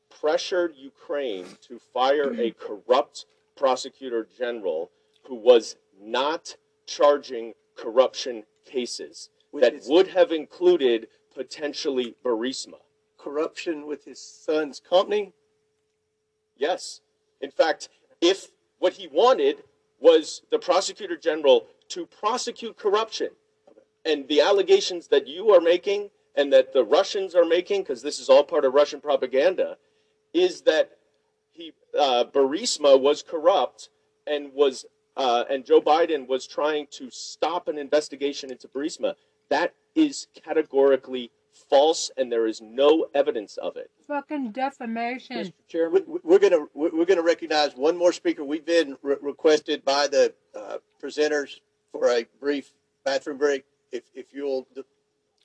pressured Ukraine to fire a corrupt prosecutor general who was not charging corruption cases. That his- would have included potentially Burisma. corruption with his son's company. Yes. In fact, if what he wanted was the prosecutor general to prosecute corruption and the allegations that you are making and that the Russians are making, because this is all part of Russian propaganda, is that he uh, Burisma was corrupt and was uh, and Joe Biden was trying to stop an investigation into Burisma. That is categorically false, and there is no evidence of it. Fucking defamation. Mr. Chairman, we- we're going to we're going to recognize one more speaker. We've been re- requested by the uh, presenters for a brief bathroom break. If if you'll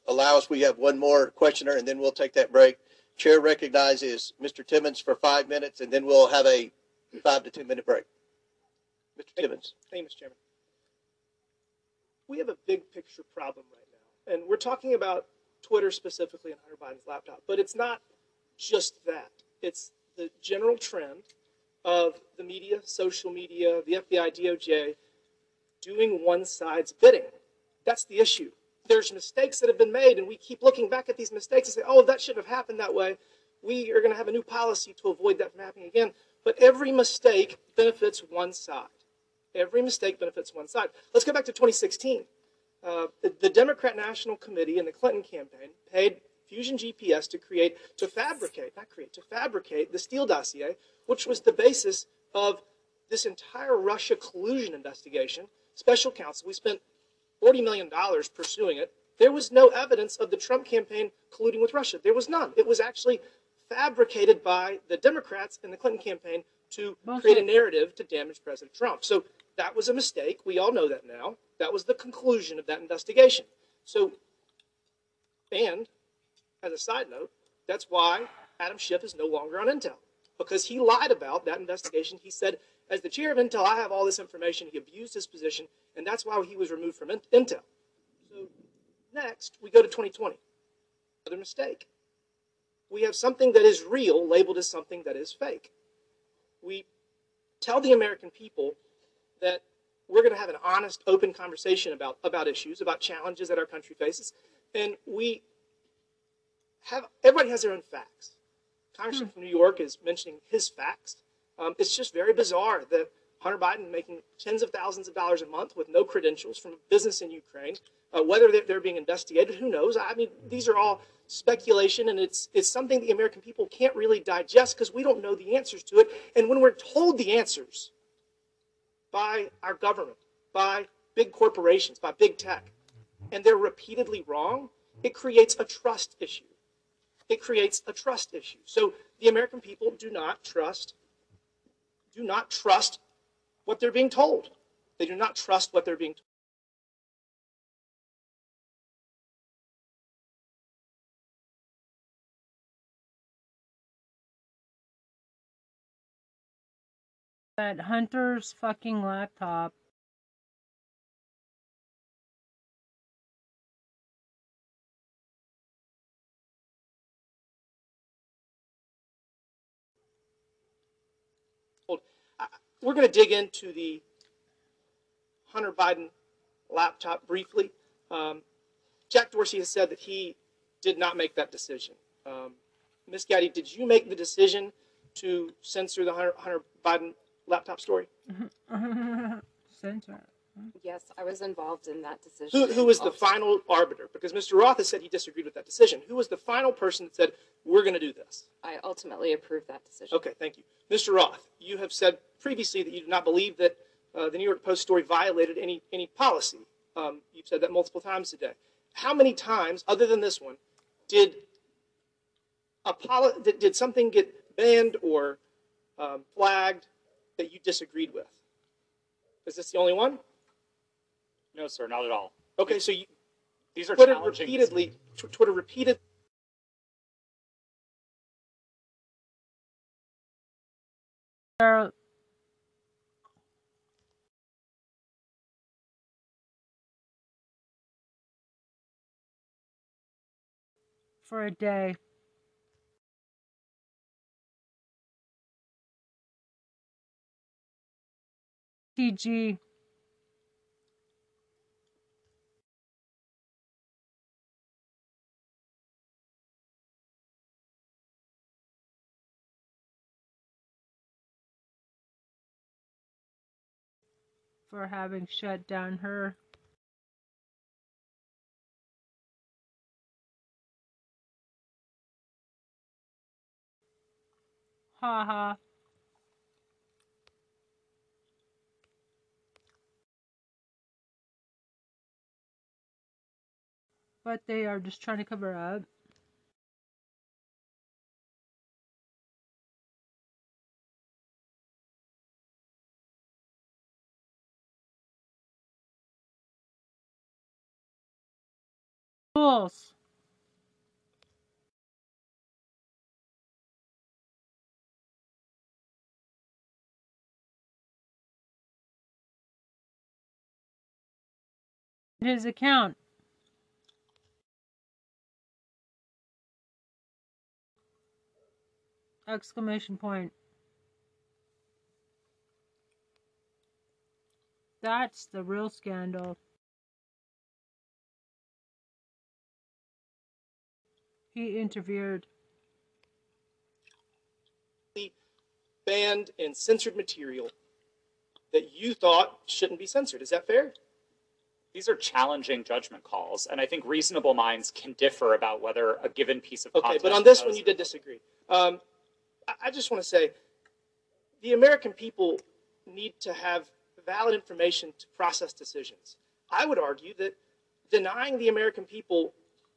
allow us, we have one more questioner, and then we'll take that break. Chair recognizes Mr. Timmons for five minutes, and then we'll have a five to ten minute break. Mr. Timmons. Thank you, Mr. Chairman. We have a big picture problem right now, and we're talking about Twitter specifically and Hunter Biden's laptop, but it's not just that. It's the general trend of the media, social media, the FBI, DOJ doing one side's bidding. That's the issue. There's mistakes that have been made, and we keep looking back at these mistakes and say, oh, that shouldn't have happened that way. We are going to have a new policy to avoid that from happening again. But every mistake benefits one side. Every mistake benefits one side. Let's go back to 2016. Uh, the, the Democrat National Committee and the Clinton campaign paid Fusion GPS to create, to fabricate, not create, to fabricate the Steele dossier, which was the basis of this entire Russia collusion investigation. Special counsel, we spent $40 million pursuing it. There was no evidence of the Trump campaign colluding with Russia. There was none. It was actually fabricated by the Democrats and the Clinton campaign to create a narrative to damage President Trump. So that was a mistake. We all know that now. That was the conclusion of that investigation. So, and as a side note, that's why Adam Schiff is no longer on Intel because he lied about that investigation. He said, as the chair of Intel, I have all this information. He abused his position, and that's why he was removed from Intel. So, next, we go to 2020. Another mistake. We have something that is real labeled as something that is fake. We tell the American people that we're going to have an honest, open conversation about, about issues, about challenges that our country faces, and we have everybody has their own facts. Congressman from New York is mentioning his facts. Um, it's just very bizarre that Hunter Biden making tens of thousands of dollars a month with no credentials from a business in Ukraine. Uh, whether they're, they're being investigated, who knows? I mean, these are all speculation, and it's it's something the American people can't really digest because we don't know the answers to it. And when we're told the answers by our government, by big corporations, by big tech, and they're repeatedly wrong, it creates a trust issue. It creates a trust issue. So the American people do not trust, do not trust what they're being told. They do not trust what they're being told. That Hunter's fucking laptop. We're going to dig into the Hunter Biden laptop briefly. Um, Jack Dorsey has said that he did not make that decision. Um, Ms. Gadde, did you make the decision to censor the Hunter, Hunter Biden laptop story? Censor. Yes, I was involved in that decision. Who, who was the final arbiter? Because Mr. Roth has said he disagreed with that decision. Who was the final person that said, we're going to do this? I ultimately approved that decision. Okay, thank you. Mr. Roth, you have said previously that you do not believe that uh, the New York Post story violated any, any policy. Um, you've said that multiple times today. How many times, other than this one, did a poli- did, did something get banned or um, flagged that you disagreed with? Is this the only one? No, sir, not at all. Okay, so you, These are Twitter challenging- repeatedly, Twitter repeated. There- For a day. G for having shut down her Ha ha. But they are just trying to cover up. His account. Exclamation point. That's the real scandal. He interfered. Banned and censored material that you thought shouldn't be censored. Is that fair? these are challenging judgment calls, and I think reasonable minds can differ about whether a given piece of okay. content. But on this one, you did disagree. Um, I- just want to say, the American people need to have valid information to process decisions. I would argue that denying the American people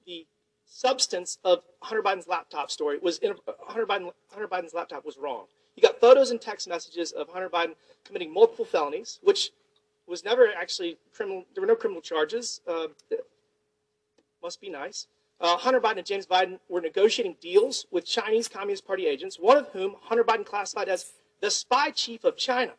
the substance of Hunter Biden's laptop story was in, Hunter Biden Hunter Biden's laptop was wrong. You got photos and text messages of Hunter Biden committing multiple felonies, which was never actually criminal. There were no criminal charges. Uh, must be nice. Uh, Hunter Biden and James Biden were negotiating deals with Chinese Communist Party agents, one of whom Hunter Biden classified as the spy chief of China.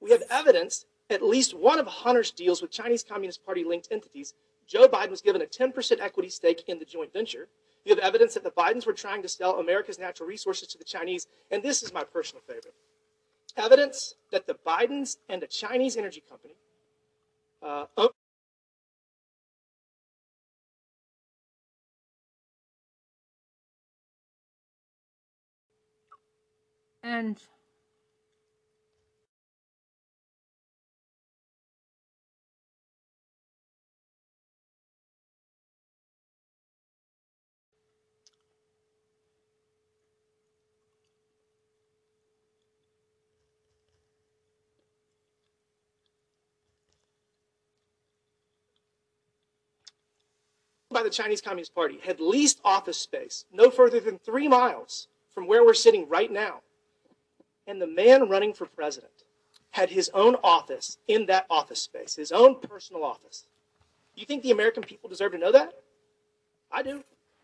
We have evidence at least one of Hunter's deals with Chinese Communist Party linked entities. Joe Biden was given a 10% equity stake in the joint venture. You have evidence that the Bidens were trying to sell America's natural resources to the Chinese, and this is my personal favorite evidence that the Bidens and a Chinese energy company uh, And by the Chinese Communist Party had leased office space no further than three miles from where we're sitting right now. And the man running for president had his own office in that office space, his own personal office. Do you think the American people deserve to know that? I do.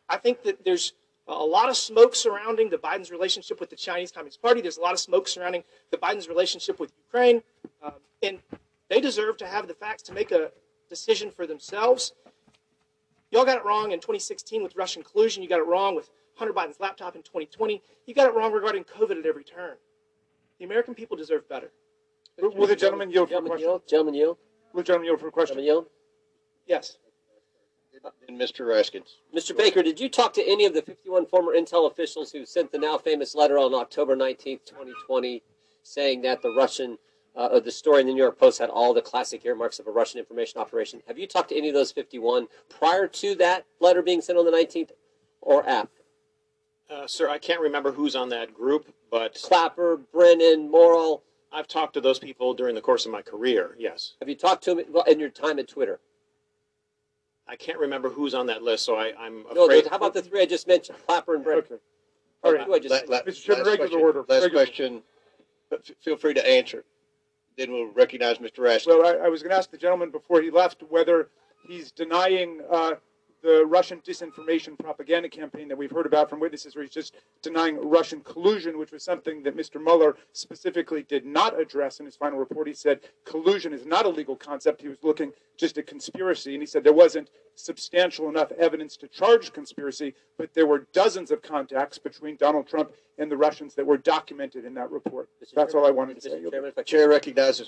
I think that there's a lot of smoke surrounding the Biden's relationship with the Chinese Communist Party. There's a lot of smoke surrounding the Biden's relationship with Ukraine. Um, and they deserve to have the facts to make a decision for themselves. Y'all got it wrong in 2016 with Russian collusion. You got it wrong with Hunter Biden's laptop in 2020. You got it wrong regarding COVID at every turn. The American people deserve better. Will, will the gentleman yield for a Gentleman question? yield. Gentleman yield. Will the gentleman yield for a question? Gentleman yield. Yes. And Mr. Raskins. Mr. Baker, did you talk to any of the 51 former Intel officials who sent the now famous letter on October 19th, 2020, saying that the Russian, uh, or the story in the New York Post had all the classic earmarks of a Russian information operation? Have you talked to any of those 51 prior to that letter being sent on the 19th or after? Uh, sir, I can't remember who's on that group, but Clapper, Brennan, Morell. I've talked to those people during the course of my career. Yes, Have you talked to them in your time at Twitter? I can't remember who's on that list, so I, I'm No, afraid. those- how about the three I just mentioned, Clapper and Brennan? Okay. All right. Who I just La- la- Mr. Chairman, last regular question- order. Last Regular- question. Feel free to answer. Then we'll recognize Mr. Raskins. Well, I, I was going to ask the gentleman before he left whether he's denying uh, the Russian disinformation propaganda campaign that we've heard about from witnesses, or he's just denying Russian collusion, which was something that Mr. Mueller specifically did not address in his final report. He said collusion is not a legal concept. He was looking just at conspiracy, and he said there wasn't substantial enough evidence to charge conspiracy, but there were dozens of contacts between Donald Trump and the Russians that were documented in that report. That's all I wanted to say. Chairman, if I Chair recognizes